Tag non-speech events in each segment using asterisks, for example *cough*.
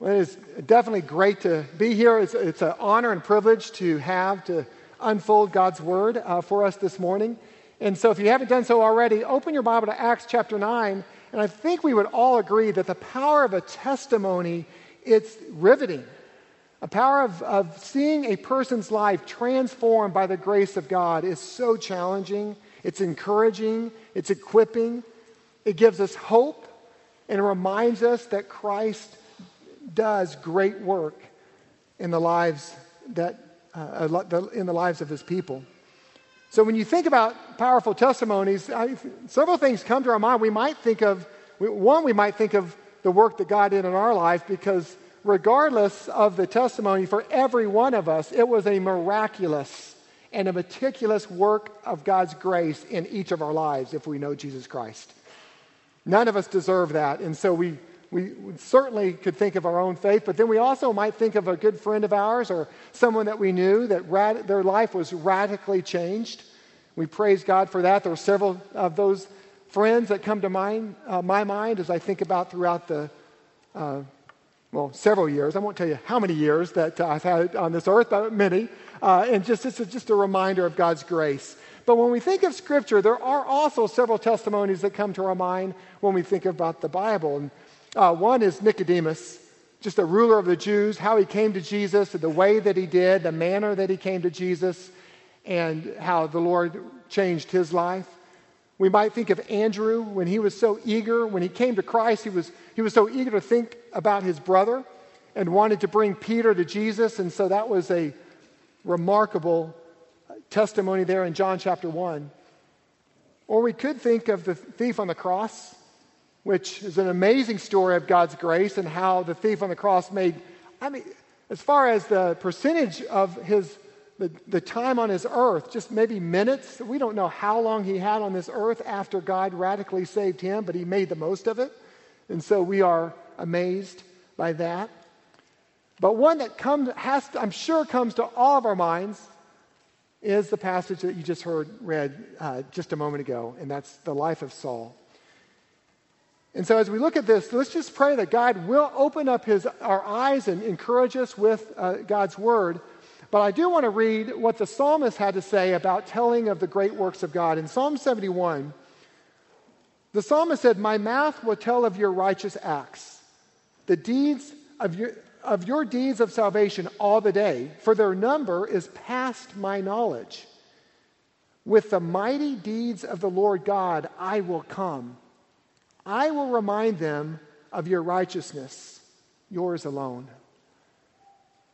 Well, it is definitely great to be here. It's, it's an honor and privilege to have to unfold God's word uh, for us this morning. And so, if you haven't done so already, open your Bible to Acts chapter 9. And I think we would all agree that the power of a testimony it's riveting. A power of, of seeing a person's life transformed by the grace of God is so challenging. It's encouraging, it's equipping, it gives us hope, and reminds us that Christ does great work in the lives that uh, in the lives of his people. So when you think about powerful testimonies, I, several things come to our mind. We might think of one, we might think of the work that God did in our life because regardless of the testimony for every one of us, it was a miraculous and a meticulous work of God's grace in each of our lives if we know Jesus Christ. None of us deserve that, and so we we certainly could think of our own faith, but then we also might think of a good friend of ours or someone that we knew that rad- their life was radically changed. We praise God for that. There are several of those friends that come to mind, uh, my mind as I think about throughout the, uh, well, several years. I won't tell you how many years that I've had on this earth, but many. Uh, and just it's just a reminder of God's grace. But when we think of Scripture, there are also several testimonies that come to our mind when we think about the Bible. And uh, one is Nicodemus, just a ruler of the Jews, how he came to Jesus, the way that he did, the manner that he came to Jesus, and how the Lord changed his life. We might think of Andrew when he was so eager, when he came to Christ, he was, he was so eager to think about his brother and wanted to bring Peter to Jesus. And so that was a remarkable testimony there in John chapter 1. Or we could think of the thief on the cross which is an amazing story of God's grace and how the thief on the cross made, I mean, as far as the percentage of his, the, the time on his earth, just maybe minutes. We don't know how long he had on this earth after God radically saved him, but he made the most of it. And so we are amazed by that. But one that comes, has to, I'm sure comes to all of our minds is the passage that you just heard read uh, just a moment ago, and that's the life of Saul. And so, as we look at this, let's just pray that God will open up his, our eyes and encourage us with uh, God's word. But I do want to read what the psalmist had to say about telling of the great works of God. In Psalm 71, the psalmist said, My mouth will tell of your righteous acts, the deeds of your, of your deeds of salvation all the day, for their number is past my knowledge. With the mighty deeds of the Lord God, I will come. I will remind them of your righteousness, yours alone.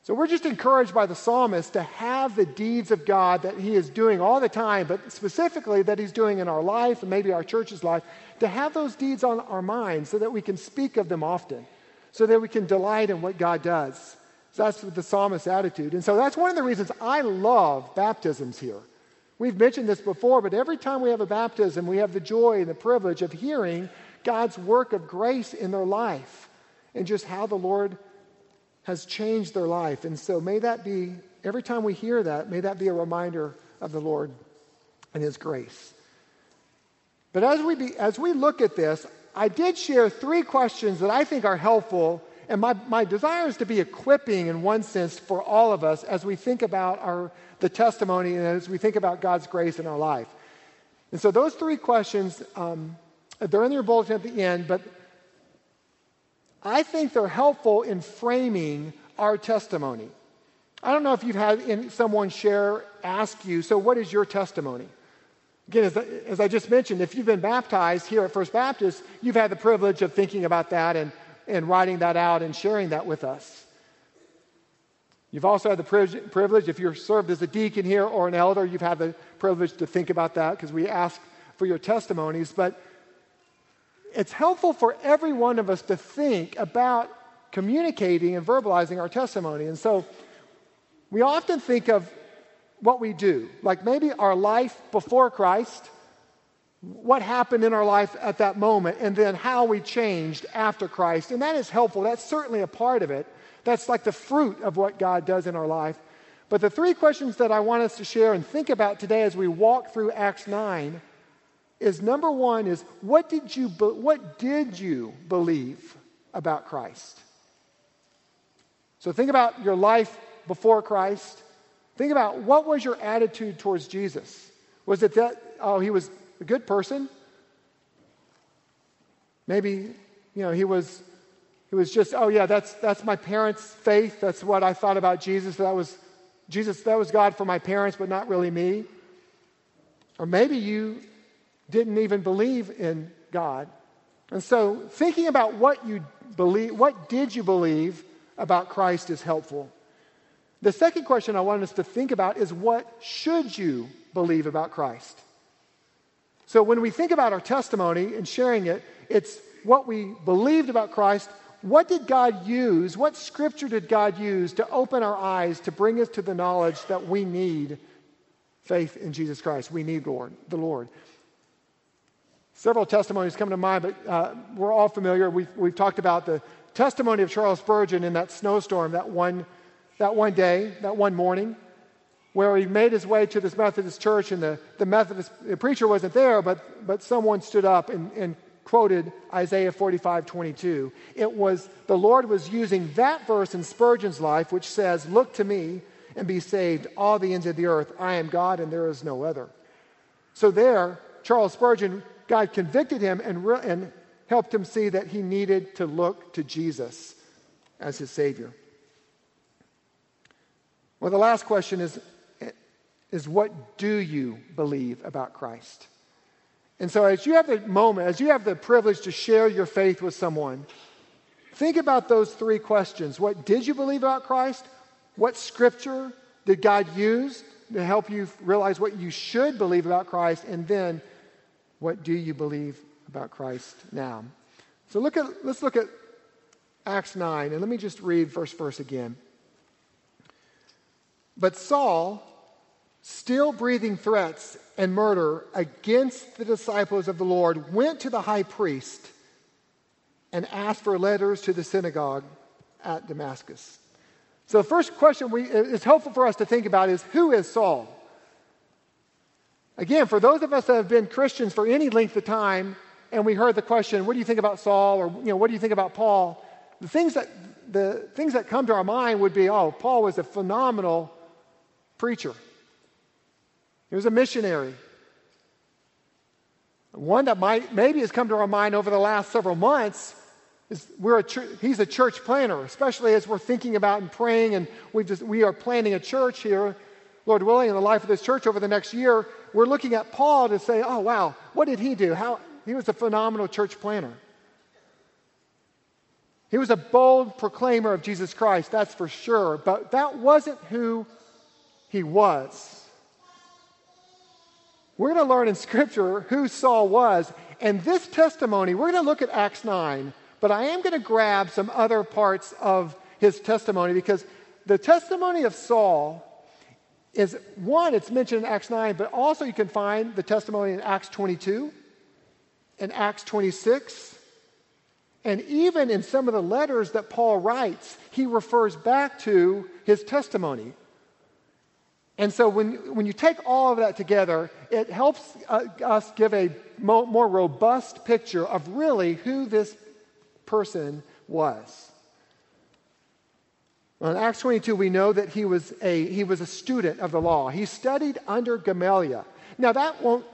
So we're just encouraged by the psalmist to have the deeds of God that he is doing all the time, but specifically that he's doing in our life and maybe our church's life, to have those deeds on our minds so that we can speak of them often, so that we can delight in what God does. So that's the psalmist's attitude. And so that's one of the reasons I love baptisms here. We've mentioned this before, but every time we have a baptism, we have the joy and the privilege of hearing God's work of grace in their life and just how the Lord has changed their life. And so may that be, every time we hear that, may that be a reminder of the Lord and His grace. But as we, be, as we look at this, I did share three questions that I think are helpful. And my, my desire is to be equipping, in one sense, for all of us as we think about our, the testimony and as we think about God's grace in our life. And so, those three questions um, they're in your bulletin at the end, but I think they're helpful in framing our testimony. I don't know if you've had someone share, ask you, so what is your testimony? Again, as, as I just mentioned, if you've been baptized here at First Baptist, you've had the privilege of thinking about that and, and writing that out and sharing that with us. You've also had the privilege, if you're served as a deacon here or an elder, you've had the privilege to think about that because we ask for your testimonies. But it's helpful for every one of us to think about communicating and verbalizing our testimony. And so we often think of what we do, like maybe our life before Christ, what happened in our life at that moment, and then how we changed after Christ. And that is helpful. That's certainly a part of it. That's like the fruit of what God does in our life. But the three questions that I want us to share and think about today as we walk through Acts 9 is number one is what did you, what did you believe about Christ? So think about your life before Christ. Think about what was your attitude towards Jesus? Was it that, oh, he was a good person? Maybe, you know, he was he was just, oh yeah, that's that's my parents' faith. That's what I thought about Jesus. That was Jesus, that was God for my parents, but not really me. Or maybe you didn't even believe in God. And so thinking about what you believe, what did you believe about Christ is helpful. The second question I want us to think about is what should you believe about Christ? So when we think about our testimony and sharing it, it's what we believed about Christ. What did God use? What scripture did God use to open our eyes to bring us to the knowledge that we need faith in Jesus Christ? We need Lord, the Lord. Several testimonies come to mind, but uh, we're all familiar. We've, we've talked about the testimony of Charles Spurgeon in that snowstorm that one, that one day, that one morning, where he made his way to this Methodist church, and the, the Methodist the preacher wasn't there, but, but someone stood up and, and quoted Isaiah 45 22. It was the Lord was using that verse in Spurgeon's life, which says, Look to me and be saved, all the ends of the earth. I am God and there is no other. So there, Charles Spurgeon, God convicted him and, re- and helped him see that he needed to look to Jesus as his Savior. Well, the last question is, is what do you believe about Christ? And so, as you have the moment, as you have the privilege to share your faith with someone, think about those three questions. What did you believe about Christ? What scripture did God use to help you realize what you should believe about Christ? And then, what do you believe about Christ now? So look at, let's look at Acts 9, and let me just read first verse again. But Saul, still breathing threats and murder against the disciples of the Lord, went to the high priest and asked for letters to the synagogue at Damascus. So, the first question we, is helpful for us to think about is who is Saul? Again, for those of us that have been Christians for any length of time, and we heard the question, what do you think about Saul? Or, you know, what do you think about Paul? The things that, the things that come to our mind would be, oh, Paul was a phenomenal preacher. He was a missionary. One that might, maybe has come to our mind over the last several months is we're a he's a church planner, especially as we're thinking about and praying, and we just we are planning a church here, Lord willing, in the life of this church over the next year. We're looking at Paul to say, oh wow, what did he do? How he was a phenomenal church planner. He was a bold proclaimer of Jesus Christ, that's for sure, but that wasn't who he was. We're going to learn in Scripture who Saul was. And this testimony, we're going to look at Acts 9, but I am going to grab some other parts of his testimony because the testimony of Saul is one, it's mentioned in Acts 9, but also you can find the testimony in Acts 22 in Acts 26. And even in some of the letters that Paul writes, he refers back to his testimony. And so when, when you take all of that together, it helps uh, us give a mo- more robust picture of really who this person was. Well, in Acts 22, we know that he was, a, he was a student of the law. He studied under Gamaliel. Now, that won't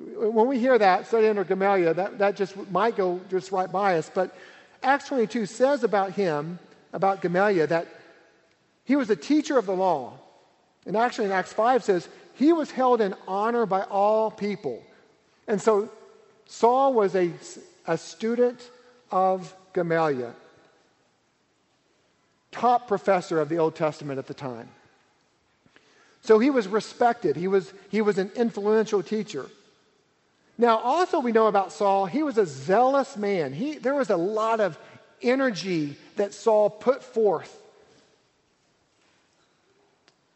when we hear that, study under Gamaliel, that, that just might go just right by us. But Acts 22 says about him, about Gamaliel, that he was a teacher of the law. And actually, in Acts 5 says he was held in honor by all people. And so Saul was a, a student of Gamaliel, top professor of the Old Testament at the time. So he was respected, he was, he was an influential teacher. Now, also, we know about Saul, he was a zealous man. He, there was a lot of energy that Saul put forth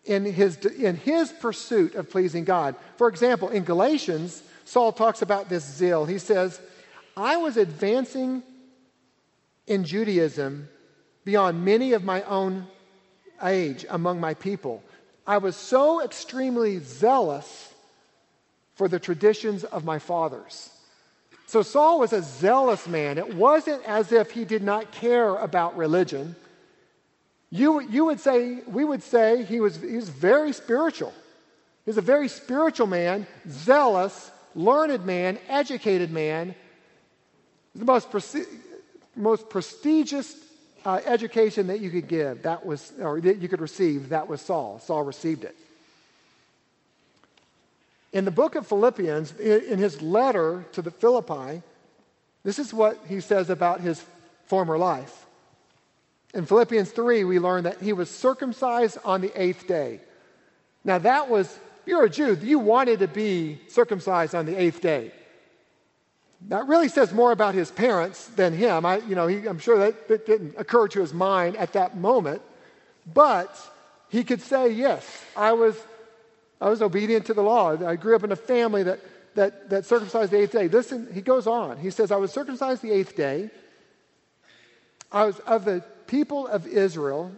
in his, in his pursuit of pleasing God. For example, in Galatians, Saul talks about this zeal. He says, I was advancing in Judaism beyond many of my own age among my people. I was so extremely zealous for the traditions of my fathers. So Saul was a zealous man. It wasn't as if he did not care about religion. You, you would say, we would say he was, he was very spiritual. He was a very spiritual man, zealous, learned man, educated man. The most, most prestigious uh, education that you could give, that was, or that you could receive, that was Saul. Saul received it. In the book of Philippians, in his letter to the Philippi, this is what he says about his former life. In Philippians 3, we learn that he was circumcised on the eighth day. Now, that was, you're a Jew, you wanted to be circumcised on the eighth day. That really says more about his parents than him. I, you know, he, I'm sure that, that didn't occur to his mind at that moment, but he could say, Yes, I was, I was obedient to the law. I grew up in a family that, that, that circumcised the eighth day. Listen, he goes on. He says, I was circumcised the eighth day. I was of the people of Israel.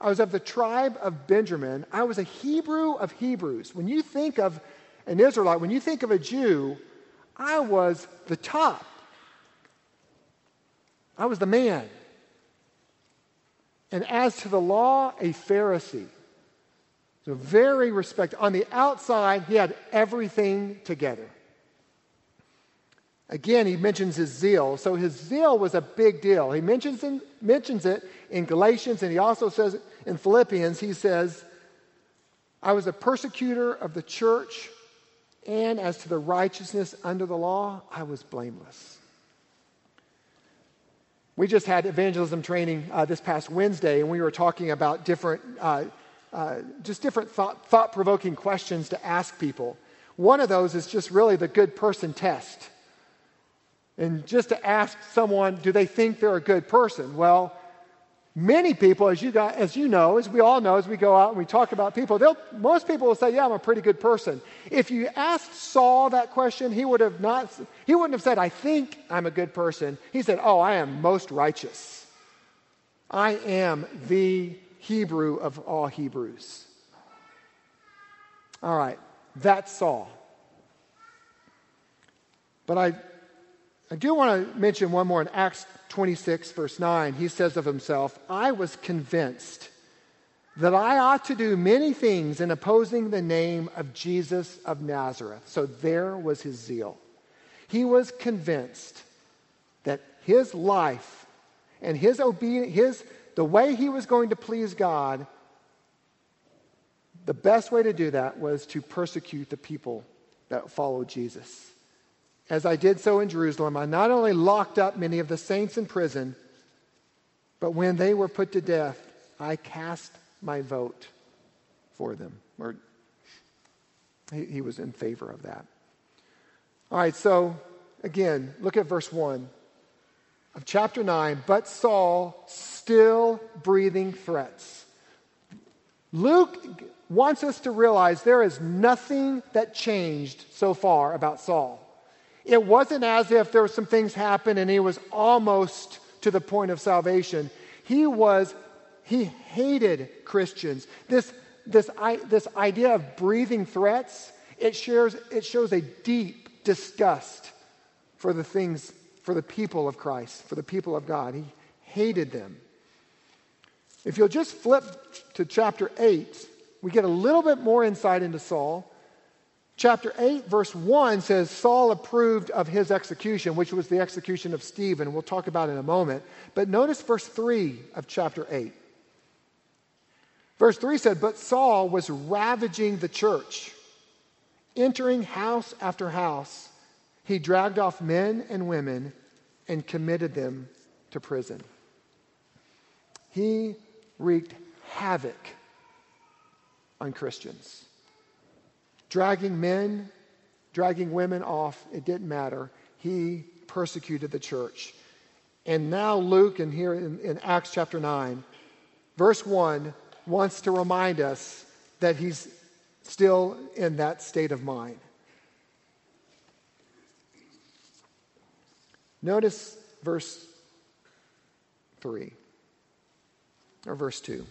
I was of the tribe of Benjamin. I was a Hebrew of Hebrews. When you think of an Israelite, when you think of a Jew, I was the top. I was the man. And as to the law, a Pharisee. So very respect. On the outside, he had everything together. Again, he mentions his zeal. So his zeal was a big deal. He mentions, in, mentions it in Galatians, and he also says in Philippians, he says, I was a persecutor of the church and as to the righteousness under the law, I was blameless. We just had evangelism training uh, this past Wednesday, and we were talking about different, uh, uh, just different thought provoking questions to ask people. One of those is just really the good person test. And just to ask someone, do they think they're a good person? Well, Many people, as you, as you know, as we all know, as we go out and we talk about people, most people will say, "Yeah, I'm a pretty good person." If you asked Saul that question, he would have not. He wouldn't have said, "I think I'm a good person." He said, "Oh, I am most righteous. I am the Hebrew of all Hebrews." All right, that's Saul. But I, I do want to mention one more in Acts 26, verse 9, he says of himself, I was convinced that I ought to do many things in opposing the name of Jesus of Nazareth. So there was his zeal. He was convinced that his life and his obedience, his, the way he was going to please God, the best way to do that was to persecute the people that followed Jesus. As I did so in Jerusalem, I not only locked up many of the saints in prison, but when they were put to death, I cast my vote for them. Or he, he was in favor of that. All right, so again, look at verse 1 of chapter 9. But Saul, still breathing threats. Luke wants us to realize there is nothing that changed so far about Saul. It wasn't as if there were some things happened and he was almost to the point of salvation. He was, he hated Christians. This, this, I, this idea of breathing threats, it, shares, it shows a deep disgust for the things, for the people of Christ, for the people of God. He hated them. If you'll just flip to chapter 8, we get a little bit more insight into Saul. Chapter 8, verse 1 says Saul approved of his execution, which was the execution of Stephen. We'll talk about in a moment. But notice verse 3 of chapter 8. Verse 3 said, But Saul was ravaging the church, entering house after house. He dragged off men and women and committed them to prison. He wreaked havoc on Christians dragging men, dragging women off, it didn't matter. He persecuted the church. And now Luke, and here in, in Acts chapter 9, verse 1, wants to remind us that he's still in that state of mind. Notice verse 3 or verse 2.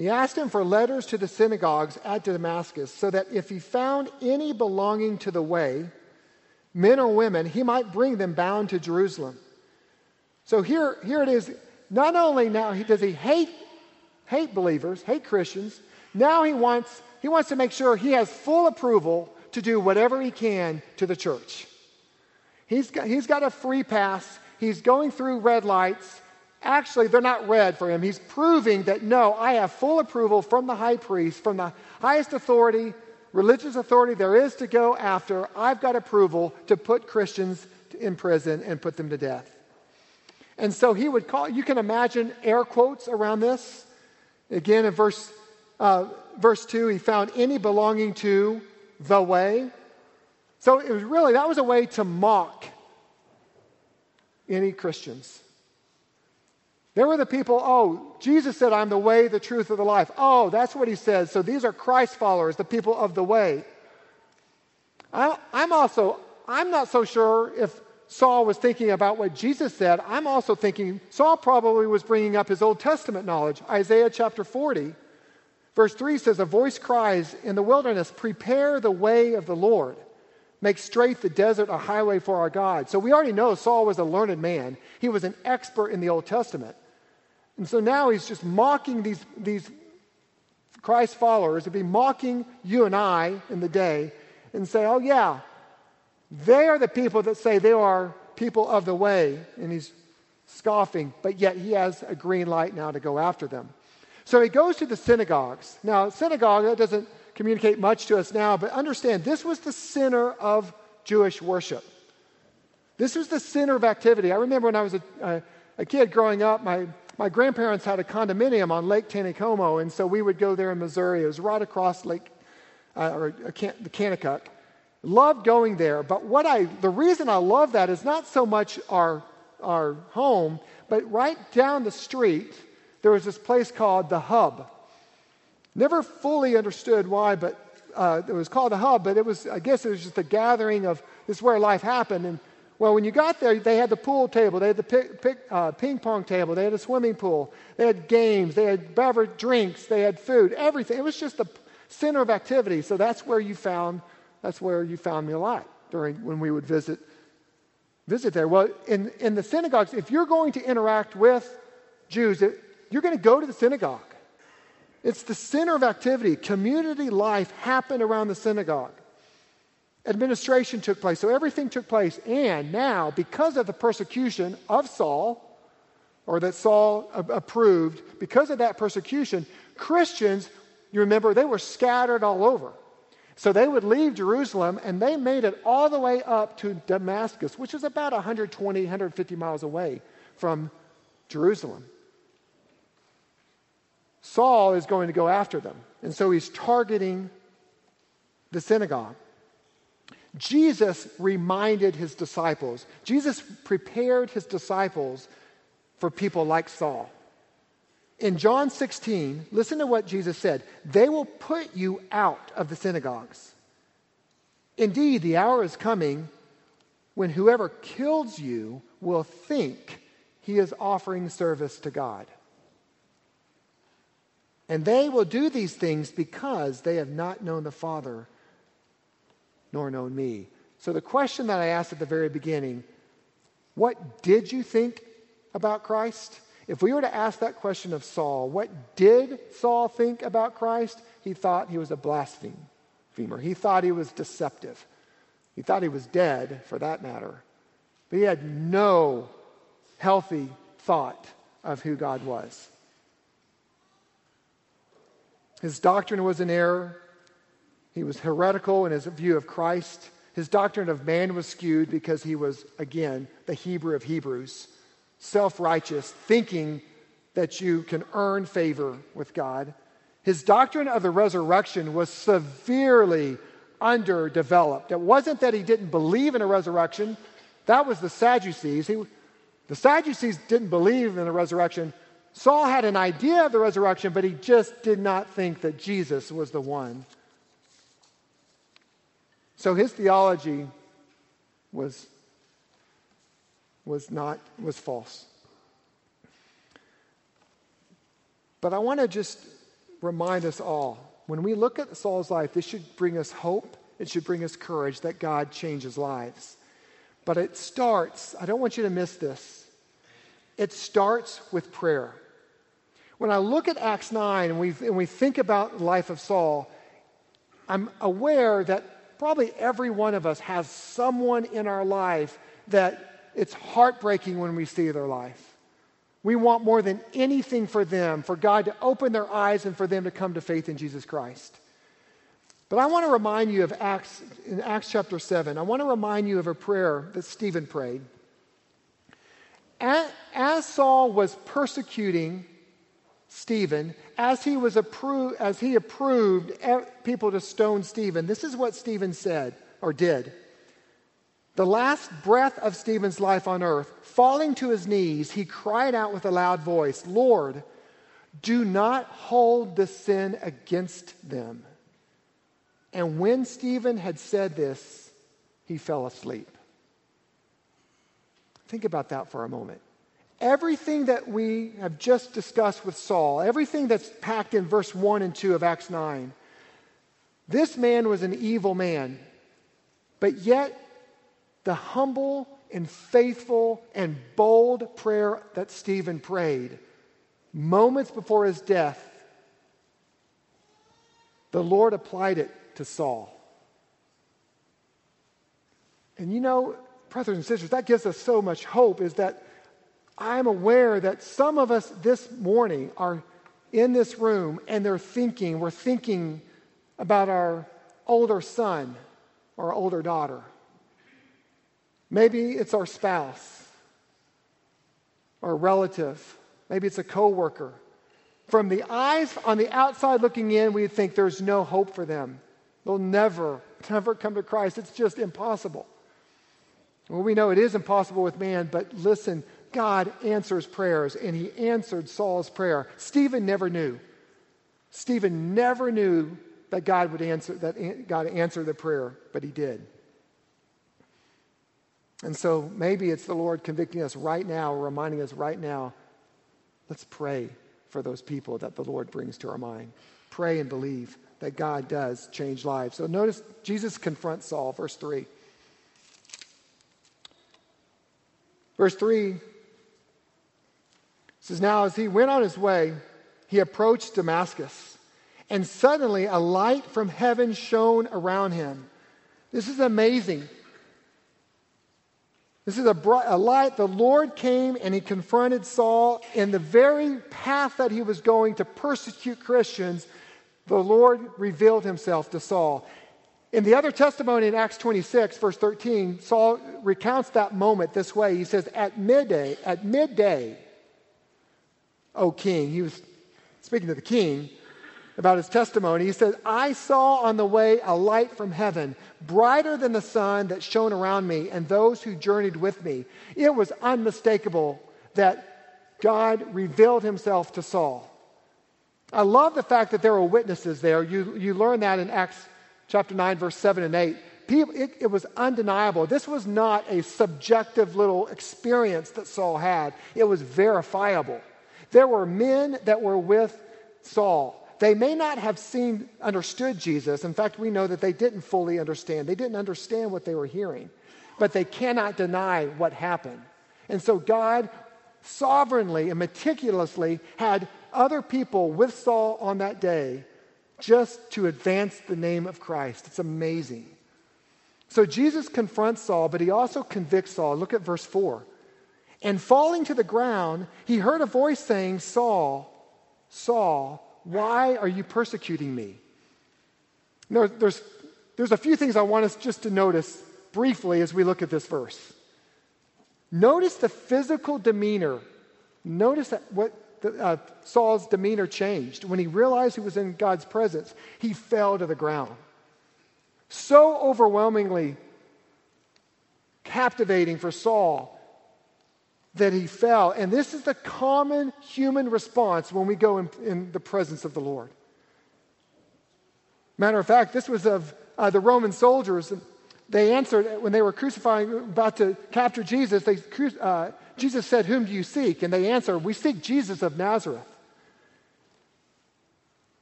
He asked him for letters to the synagogues at Damascus so that if he found any belonging to the way, men or women, he might bring them bound to Jerusalem. So here, here it is. Not only now does he hate hate believers, hate Christians. Now he wants, he wants to make sure he has full approval to do whatever he can to the church. He's got, he's got a free pass. He's going through red lights. Actually, they're not red for him. He's proving that no, I have full approval from the high priest, from the highest authority, religious authority there is to go after. I've got approval to put Christians in prison and put them to death. And so he would call, you can imagine air quotes around this. Again, in verse, uh, verse 2, he found any belonging to the way. So it was really, that was a way to mock any Christians. There were the people, oh, Jesus said, I'm the way, the truth, of the life. Oh, that's what he says. So these are Christ followers, the people of the way. I'm also, I'm not so sure if Saul was thinking about what Jesus said. I'm also thinking Saul probably was bringing up his Old Testament knowledge. Isaiah chapter 40, verse 3 says, A voice cries in the wilderness, Prepare the way of the Lord. Make straight the desert a highway for our God. So we already know Saul was a learned man. He was an expert in the Old Testament. And so now he's just mocking these, these Christ followers, He'd be mocking you and I in the day, and say, oh, yeah, they are the people that say they are people of the way. And he's scoffing, but yet he has a green light now to go after them. So he goes to the synagogues. Now, synagogue, that doesn't communicate much to us now, but understand this was the center of Jewish worship. This was the center of activity. I remember when I was a, a, a kid growing up, my, my grandparents had a condominium on Lake Taneycomo, and so we would go there in Missouri. It was right across Lake, uh, or the Kanakuk. Loved going there, but what I, the reason I love that is not so much our, our home, but right down the street, there was this place called The Hub. Never fully understood why, but uh, it was called a hub, but it was, I guess it was just a gathering of this is where life happened. And well, when you got there, they had the pool table, they had the pick, pick, uh, ping pong table, they had a swimming pool, they had games, they had beverage drinks, they had food, everything. It was just the center of activity. So that's where you found, that's where you found me a lot during when we would visit visit there. Well, in, in the synagogues, if you're going to interact with Jews, it, you're going to go to the synagogue. It's the center of activity. Community life happened around the synagogue. Administration took place. So everything took place. And now, because of the persecution of Saul, or that Saul approved, because of that persecution, Christians, you remember, they were scattered all over. So they would leave Jerusalem and they made it all the way up to Damascus, which is about 120, 150 miles away from Jerusalem. Saul is going to go after them. And so he's targeting the synagogue. Jesus reminded his disciples, Jesus prepared his disciples for people like Saul. In John 16, listen to what Jesus said They will put you out of the synagogues. Indeed, the hour is coming when whoever kills you will think he is offering service to God. And they will do these things because they have not known the Father nor known me. So, the question that I asked at the very beginning what did you think about Christ? If we were to ask that question of Saul, what did Saul think about Christ? He thought he was a blasphemer. He thought he was deceptive. He thought he was dead, for that matter. But he had no healthy thought of who God was. His doctrine was in error. He was heretical in his view of Christ. His doctrine of man was skewed because he was, again, the Hebrew of Hebrews, self righteous, thinking that you can earn favor with God. His doctrine of the resurrection was severely underdeveloped. It wasn't that he didn't believe in a resurrection, that was the Sadducees. He, the Sadducees didn't believe in the resurrection. Saul had an idea of the resurrection, but he just did not think that Jesus was the one. So his theology was, was not was false. But I want to just remind us all when we look at Saul's life, this should bring us hope. It should bring us courage that God changes lives. But it starts, I don't want you to miss this. It starts with prayer. when I look at Acts 9 and we, and we think about the life of Saul, I'm aware that probably every one of us has someone in our life that it's heartbreaking when we see their life. We want more than anything for them, for God to open their eyes and for them to come to faith in Jesus Christ. But I want to remind you of Acts, in Acts chapter 7, I want to remind you of a prayer that Stephen prayed. As Saul was persecuting Stephen, as he, was appro- as he approved people to stone Stephen, this is what Stephen said or did. The last breath of Stephen's life on earth, falling to his knees, he cried out with a loud voice, Lord, do not hold the sin against them. And when Stephen had said this, he fell asleep. Think about that for a moment. Everything that we have just discussed with Saul, everything that's packed in verse 1 and 2 of Acts 9, this man was an evil man, but yet the humble and faithful and bold prayer that Stephen prayed moments before his death, the Lord applied it to Saul. And you know, brothers and sisters, that gives us so much hope is that I'm aware that some of us this morning are in this room and they're thinking, we're thinking about our older son or older daughter. Maybe it's our spouse or relative. Maybe it's a coworker. From the eyes on the outside looking in, we think there's no hope for them. They'll never, never come to Christ. It's just impossible. Well, we know it is impossible with man, but listen, God answers prayers, and he answered Saul's prayer. Stephen never knew. Stephen never knew that God would answer that God answered the prayer, but he did. And so maybe it's the Lord convicting us right now, reminding us right now, let's pray for those people that the Lord brings to our mind. Pray and believe that God does change lives. So notice Jesus confronts Saul, verse 3. Verse 3 says, Now as he went on his way, he approached Damascus, and suddenly a light from heaven shone around him. This is amazing. This is a, bright, a light. The Lord came and he confronted Saul in the very path that he was going to persecute Christians. The Lord revealed himself to Saul. In the other testimony in Acts 26, verse 13, Saul recounts that moment this way. He says, At midday, at midday, O king, he was speaking to the king about his testimony. He said, I saw on the way a light from heaven, brighter than the sun that shone around me and those who journeyed with me. It was unmistakable that God revealed himself to Saul. I love the fact that there were witnesses there. You, you learn that in Acts chapter 9, verse 7 and 8. People, it, it was undeniable. This was not a subjective little experience that Saul had, it was verifiable. There were men that were with Saul. They may not have seen, understood Jesus. In fact, we know that they didn't fully understand. They didn't understand what they were hearing, but they cannot deny what happened. And so God sovereignly and meticulously had other people with Saul on that day just to advance the name of Christ. It's amazing. So Jesus confronts Saul, but he also convicts Saul. Look at verse 4. And falling to the ground, he heard a voice saying, Saul, Saul, why are you persecuting me? Now, there's, there's a few things I want us just to notice briefly as we look at this verse. Notice the physical demeanor. Notice that what the, uh, Saul's demeanor changed. When he realized he was in God's presence, he fell to the ground. So overwhelmingly captivating for Saul that he fell. And this is the common human response when we go in, in the presence of the Lord. Matter of fact, this was of uh, the Roman soldiers. They answered when they were crucifying, about to capture Jesus. They, uh, Jesus said, Whom do you seek? And they answered, We seek Jesus of Nazareth.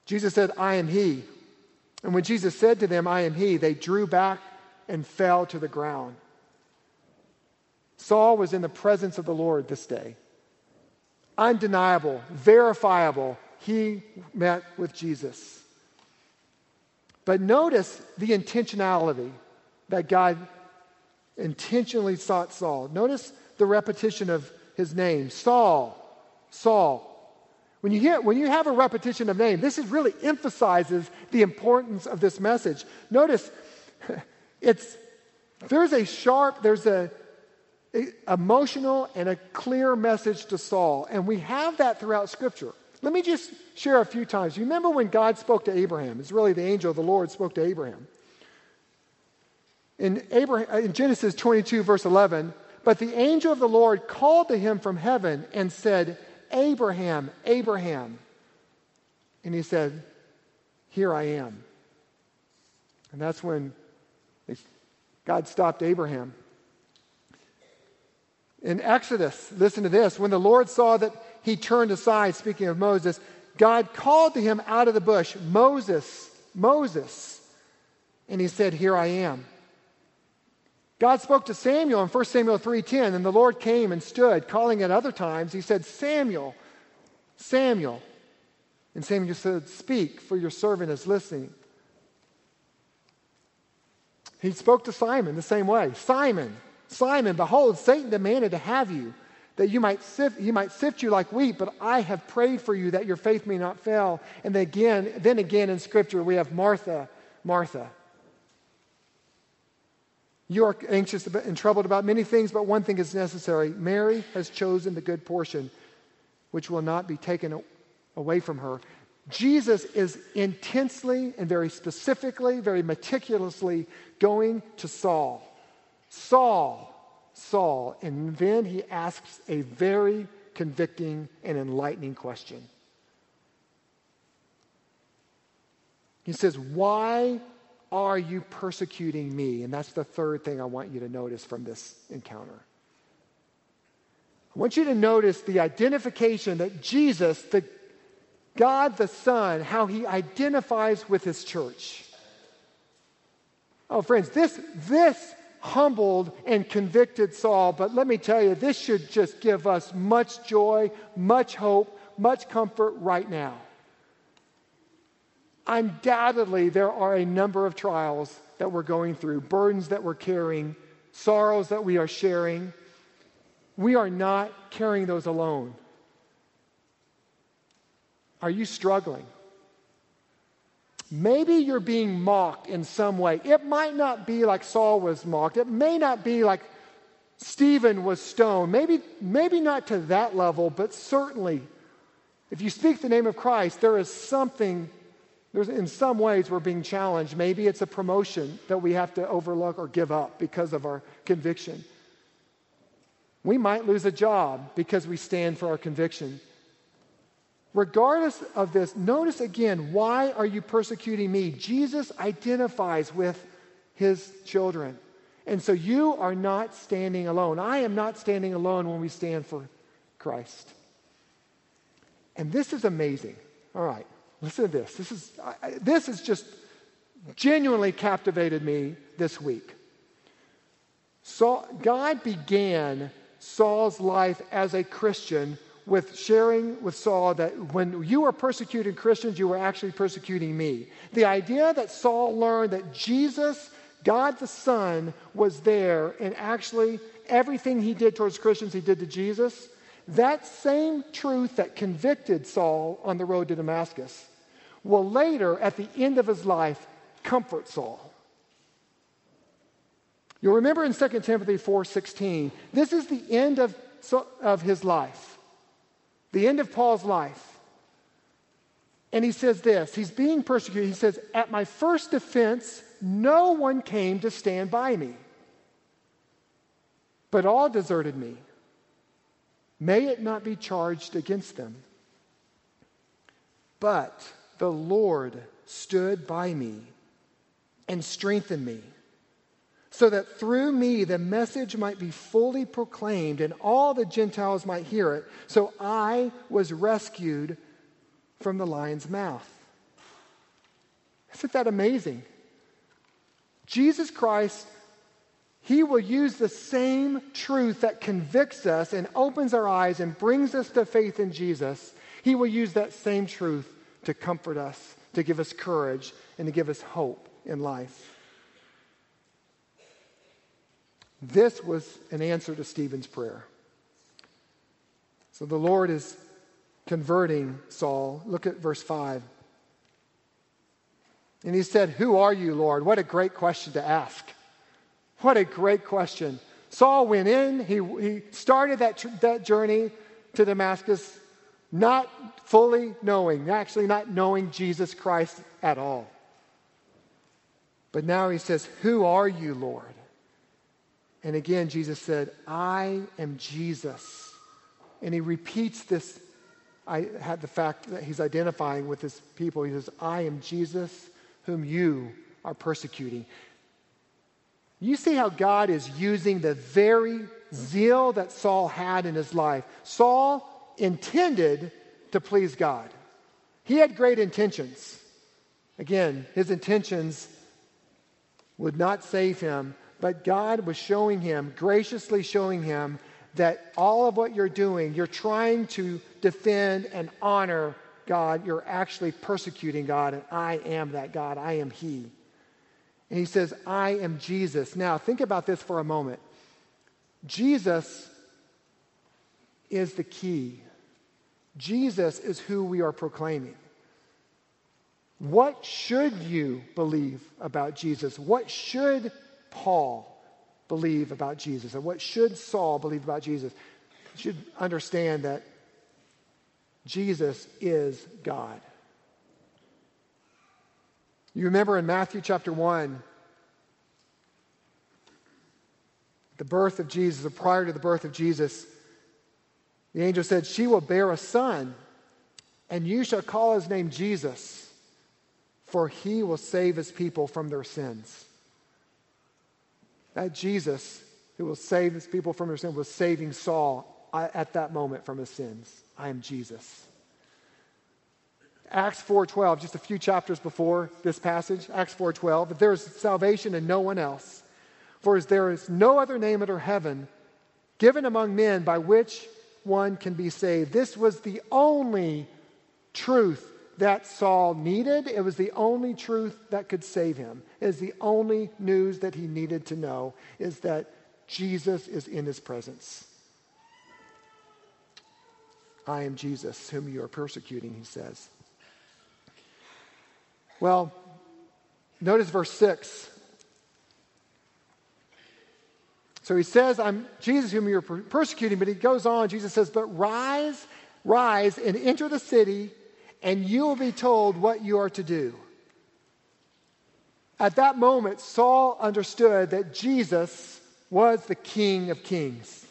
Jesus said, I am he. And when Jesus said to them, I am he, they drew back and fell to the ground. Saul was in the presence of the Lord this day. undeniable, verifiable. He met with Jesus. But notice the intentionality that God intentionally sought Saul. Notice the repetition of his name Saul, Saul. When you, hear, when you have a repetition of name, this is really emphasizes the importance of this message. Notice, *laughs* it's, there's a sharp, there's a, a emotional and a clear message to Saul, and we have that throughout Scripture. Let me just share a few times. You remember when God spoke to Abraham? It's really the angel of the Lord spoke to Abraham. In, Abraham, uh, in Genesis 22, verse 11, but the angel of the Lord called to him from heaven and said, Abraham, Abraham. And he said, Here I am. And that's when God stopped Abraham. In Exodus, listen to this. When the Lord saw that he turned aside, speaking of Moses, God called to him out of the bush, Moses, Moses. And he said, Here I am. God spoke to Samuel in 1 Samuel 3:10 and the Lord came and stood calling at other times he said Samuel Samuel and Samuel said speak for your servant is listening He spoke to Simon the same way Simon Simon behold Satan demanded to have you that you might sift he might sift you like wheat but I have prayed for you that your faith may not fail and then again then again in scripture we have Martha Martha you are anxious and troubled about many things, but one thing is necessary. Mary has chosen the good portion, which will not be taken away from her. Jesus is intensely and very specifically, very meticulously going to Saul. Saul, Saul. And then he asks a very convicting and enlightening question. He says, Why are you persecuting me? And that's the third thing I want you to notice from this encounter. I want you to notice the identification that Jesus, the God the Son, how he identifies with his church. Oh, friends, this, this humbled and convicted Saul, but let me tell you, this should just give us much joy, much hope, much comfort right now. Undoubtedly, there are a number of trials that we're going through, burdens that we're carrying, sorrows that we are sharing. We are not carrying those alone. Are you struggling? Maybe you're being mocked in some way. It might not be like Saul was mocked. It may not be like Stephen was stoned. Maybe, maybe not to that level, but certainly, if you speak the name of Christ, there is something there's, in some ways, we're being challenged. Maybe it's a promotion that we have to overlook or give up because of our conviction. We might lose a job because we stand for our conviction. Regardless of this, notice again why are you persecuting me? Jesus identifies with his children. And so you are not standing alone. I am not standing alone when we stand for Christ. And this is amazing. All right. Listen to this. This is, I, this has just genuinely captivated me this week. Saul, God began Saul's life as a Christian with sharing with Saul that when you were persecuting Christians, you were actually persecuting me. The idea that Saul learned that Jesus, God the Son, was there and actually everything he did towards Christians, he did to Jesus that same truth that convicted Saul on the road to Damascus will later, at the end of his life, comfort Saul. You'll remember in 2 Timothy 4:16, this is the end of, of his life, the end of Paul's life. And he says this he's being persecuted. He says, At my first defense, no one came to stand by me, but all deserted me. May it not be charged against them. But the Lord stood by me and strengthened me, so that through me the message might be fully proclaimed and all the Gentiles might hear it. So I was rescued from the lion's mouth. Isn't that amazing? Jesus Christ he will use the same truth that convicts us and opens our eyes and brings us to faith in Jesus. He will use that same truth to comfort us, to give us courage, and to give us hope in life. This was an answer to Stephen's prayer. So the Lord is converting Saul. Look at verse 5. And he said, Who are you, Lord? What a great question to ask. What a great question. Saul went in, he, he started that, that journey to Damascus not fully knowing, actually not knowing Jesus Christ at all. But now he says, Who are you, Lord? And again, Jesus said, I am Jesus. And he repeats this. I had the fact that he's identifying with his people. He says, I am Jesus whom you are persecuting. You see how God is using the very zeal that Saul had in his life. Saul intended to please God, he had great intentions. Again, his intentions would not save him, but God was showing him, graciously showing him, that all of what you're doing, you're trying to defend and honor God, you're actually persecuting God, and I am that God. I am He. And He says, I am Jesus. Now, think about this for a moment. Jesus is the key, Jesus is who we are proclaiming. What should you believe about Jesus? What should Paul believe about Jesus? And what should Saul believe about Jesus? You should understand that Jesus is God. You remember in Matthew chapter 1, the birth of Jesus, or prior to the birth of Jesus, the angel said, She will bear a son, and you shall call his name Jesus, for he will save his people from their sins. That Jesus, who will save his people from their sin, was saving Saul uh, at that moment from his sins. I am Jesus. Acts 4:12, just a few chapters before this passage, Acts 4:12, but there is salvation in no one else. For as there is no other name under heaven given among men by which one can be saved. This was the only truth that Saul needed. It was the only truth that could save him. It is the only news that he needed to know is that Jesus is in his presence. I am Jesus, whom you are persecuting, he says. Well, notice verse 6. So he says, I'm Jesus whom you're persecuting, but he goes on. Jesus says, But rise, rise and enter the city, and you will be told what you are to do. At that moment, Saul understood that Jesus was the King of Kings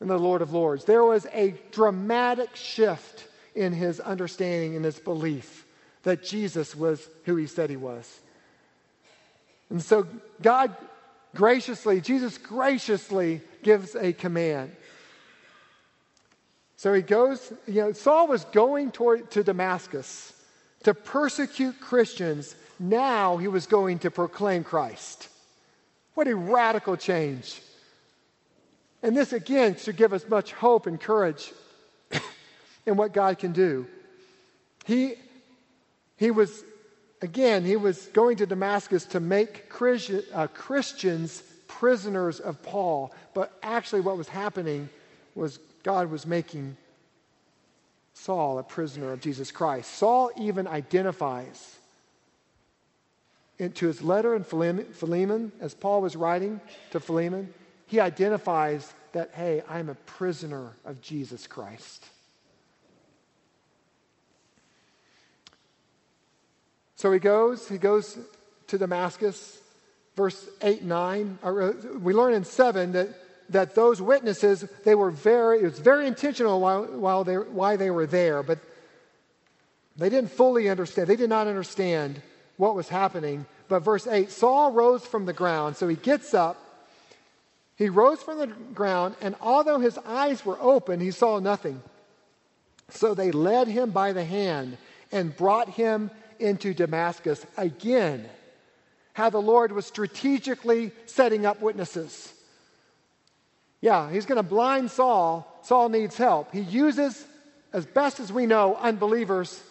and the Lord of Lords. There was a dramatic shift in his understanding and his belief that Jesus was who he said he was. And so God graciously, Jesus graciously gives a command. So he goes, you know, Saul was going toward to Damascus to persecute Christians. Now he was going to proclaim Christ. What a radical change. And this, again, should give us much hope and courage *coughs* in what God can do. He, he was, again, he was going to Damascus to make uh, Christians prisoners of Paul. But actually, what was happening was God was making Saul a prisoner of Jesus Christ. Saul even identifies into his letter in Philemon, as Paul was writing to Philemon, he identifies that, hey, I'm a prisoner of Jesus Christ. So he goes, he goes to Damascus, verse 8 9. Uh, we learn in 7 that that those witnesses, they were very, it was very intentional while, while they, why they were there, but they didn't fully understand. They did not understand what was happening. But verse 8 Saul rose from the ground. So he gets up. He rose from the ground, and although his eyes were open, he saw nothing. So they led him by the hand and brought him into Damascus again how the Lord was strategically setting up witnesses. Yeah, he's going to blind Saul. Saul needs help. He uses, as best as we know, unbelievers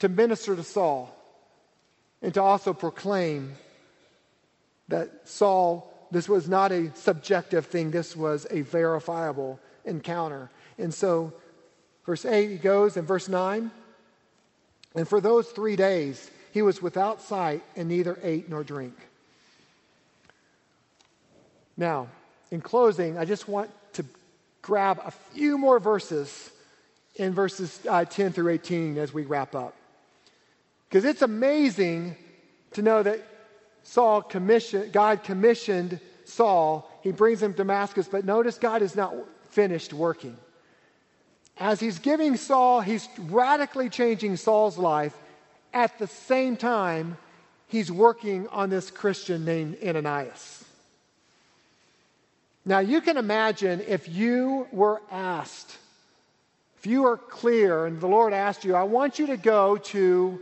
to minister to Saul and to also proclaim that Saul, this was not a subjective thing, this was a verifiable encounter. And so, verse 8, he goes, and verse 9, and for those three days, he was without sight and neither ate nor drink. Now, in closing, I just want to grab a few more verses in verses uh, 10 through 18 as we wrap up. Because it's amazing to know that Saul commissioned, God commissioned Saul. He brings him to Damascus, but notice God is not finished working. As he's giving Saul, he's radically changing Saul's life. At the same time, he's working on this Christian named Ananias. Now, you can imagine if you were asked, if you were clear and the Lord asked you, I want you to go to,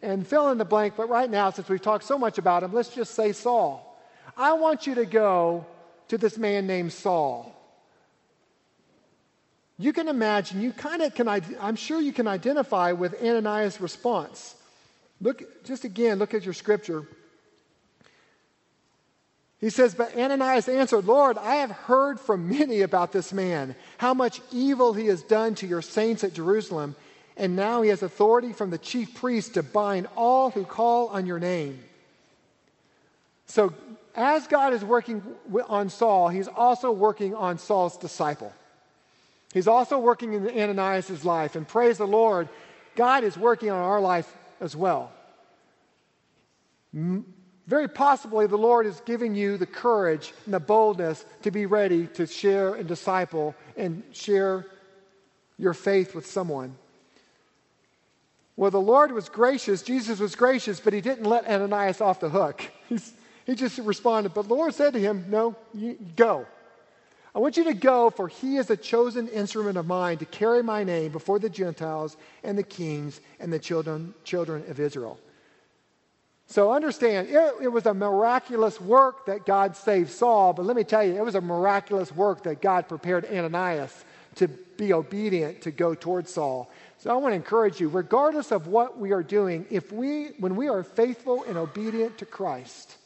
and fill in the blank, but right now, since we've talked so much about him, let's just say Saul. I want you to go to this man named Saul. You can imagine, you kind of can, I'm sure you can identify with Ananias' response. Look, just again, look at your scripture. He says, But Ananias answered, Lord, I have heard from many about this man, how much evil he has done to your saints at Jerusalem, and now he has authority from the chief priest to bind all who call on your name. So, as God is working on Saul, he's also working on Saul's disciple. He's also working in Ananias' life, and praise the Lord, God is working on our life as well. Very possibly, the Lord is giving you the courage and the boldness to be ready to share and disciple and share your faith with someone. Well, the Lord was gracious, Jesus was gracious, but he didn't let Ananias off the hook. *laughs* He's, he just responded, but the Lord said to him, No, you, go. I want you to go, for he is a chosen instrument of mine to carry my name before the Gentiles and the kings and the children, children of Israel. So understand, it, it, was a miraculous work that God saved Saul, but let me tell you, it was a miraculous work that God prepared Ananias to be obedient to go towards Saul. So I want to encourage you, regardless of what we are doing, if we, when we are faithful and obedient to Christ,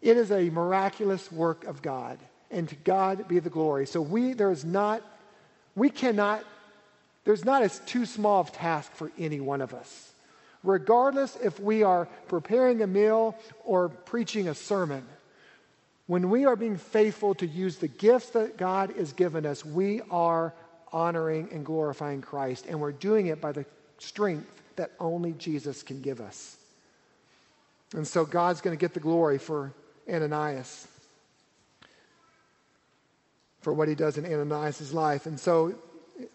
it is a miraculous work of God and to God be the glory. So we, there is not, we cannot, there's not a too small of task for any one of us. Regardless if we are preparing a meal or preaching a sermon, when we are being faithful to use the gifts that God has given us, we are honoring and glorifying Christ, and we're doing it by the strength that only Jesus can give us. And so God's going to get the glory for Ananias for what he does in Ananias' life. And so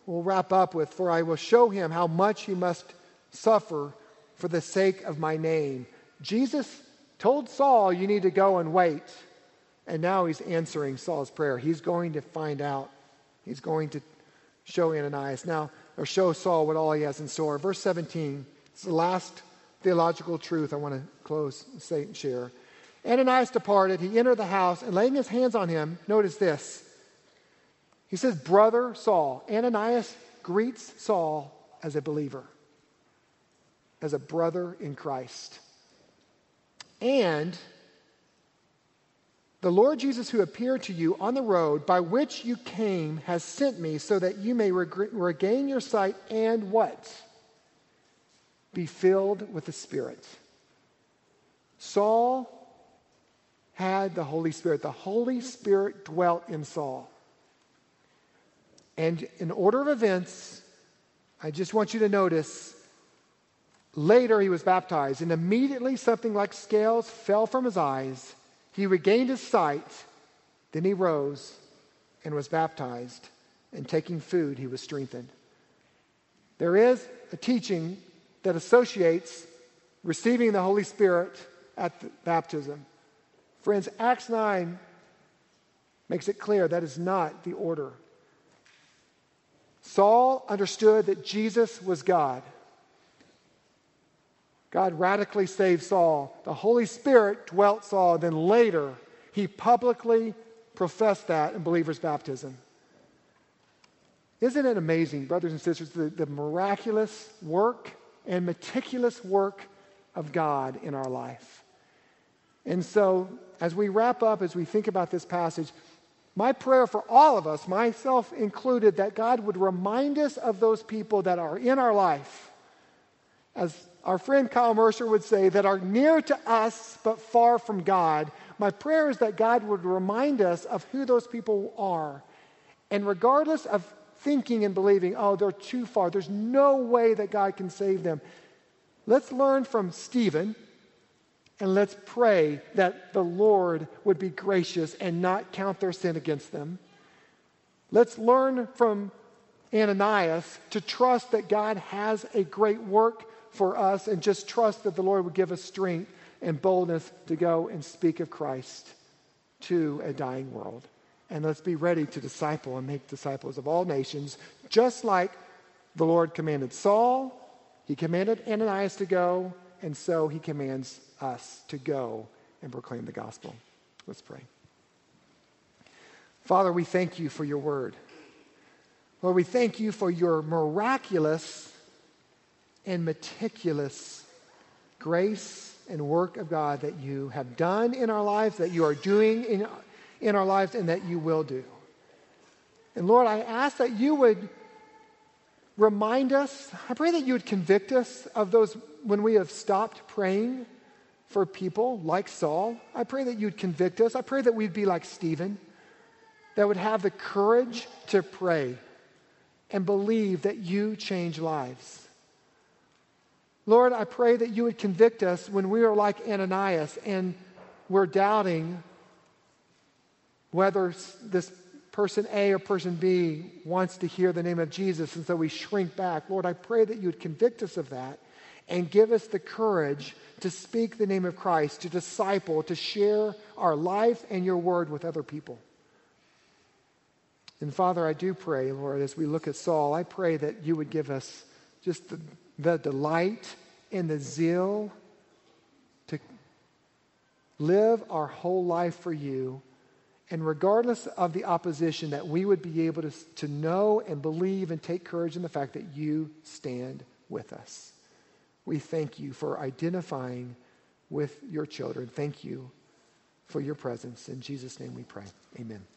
we'll wrap up with For I will show him how much he must suffer for the sake of my name. Jesus told Saul, You need to go and wait. And now he's answering Saul's prayer. He's going to find out. He's going to show Ananias now, or show Saul what all he has in store. Verse 17, it's the last theological truth I want to close, say, and share. Ananias departed. He entered the house, and laying his hands on him, notice this he says, Brother Saul. Ananias greets Saul as a believer, as a brother in Christ. And the Lord Jesus, who appeared to you on the road by which you came, has sent me so that you may reg- regain your sight and what? Be filled with the Spirit. Saul had the Holy Spirit. The Holy Spirit dwelt in Saul. And in order of events, I just want you to notice later he was baptized, and immediately something like scales fell from his eyes. He regained his sight. Then he rose and was baptized, and taking food, he was strengthened. There is a teaching that associates receiving the Holy Spirit at baptism. Friends, Acts 9 makes it clear that is not the order. Saul understood that Jesus was God. God radically saved Saul. The Holy Spirit dwelt Saul. Then later, he publicly professed that in believer's baptism. Isn't it amazing, brothers and sisters, the, the miraculous work and meticulous work of God in our life? And so, as we wrap up, as we think about this passage, my prayer for all of us, myself included, that God would remind us of those people that are in our life. As our friend Kyle Mercer would say, that are near to us but far from God. My prayer is that God would remind us of who those people are. And regardless of thinking and believing, oh, they're too far, there's no way that God can save them. Let's learn from Stephen and let's pray that the Lord would be gracious and not count their sin against them. Let's learn from Ananias to trust that God has a great work for us and just trust that the Lord would give us strength and boldness to go and speak of Christ to a dying world. And let's be ready to disciple and make disciples of all nations, just like the Lord commanded Saul, he commanded Ananias to go, and so he commands us to go and proclaim the gospel. Let's pray. Father, we thank you for your word. Lord, we thank you for your miraculous and meticulous grace and work of God that you have done in our lives, that you are doing in, in our lives, and that you will do. And Lord, I ask that you would remind us, I pray that you would convict us of those when we have stopped praying for people like Saul. I pray that you'd convict us. I pray that we'd be like Stephen, that would have the courage to pray and believe that you change lives. Lord, I pray that you would convict us when we are like Ananias and we're doubting whether this person A or person B wants to hear the name of Jesus, and so we shrink back. Lord, I pray that you would convict us of that and give us the courage to speak the name of Christ, to disciple, to share our life and your word with other people. And Father, I do pray, Lord, as we look at Saul, I pray that you would give us just the, the delight and the zeal to live our whole life for you. And regardless of the opposition, that we would be able to, to know and believe and take courage in the fact that you stand with us. We thank you for identifying with your children. Thank you for your presence. In Jesus' name we pray. Amen.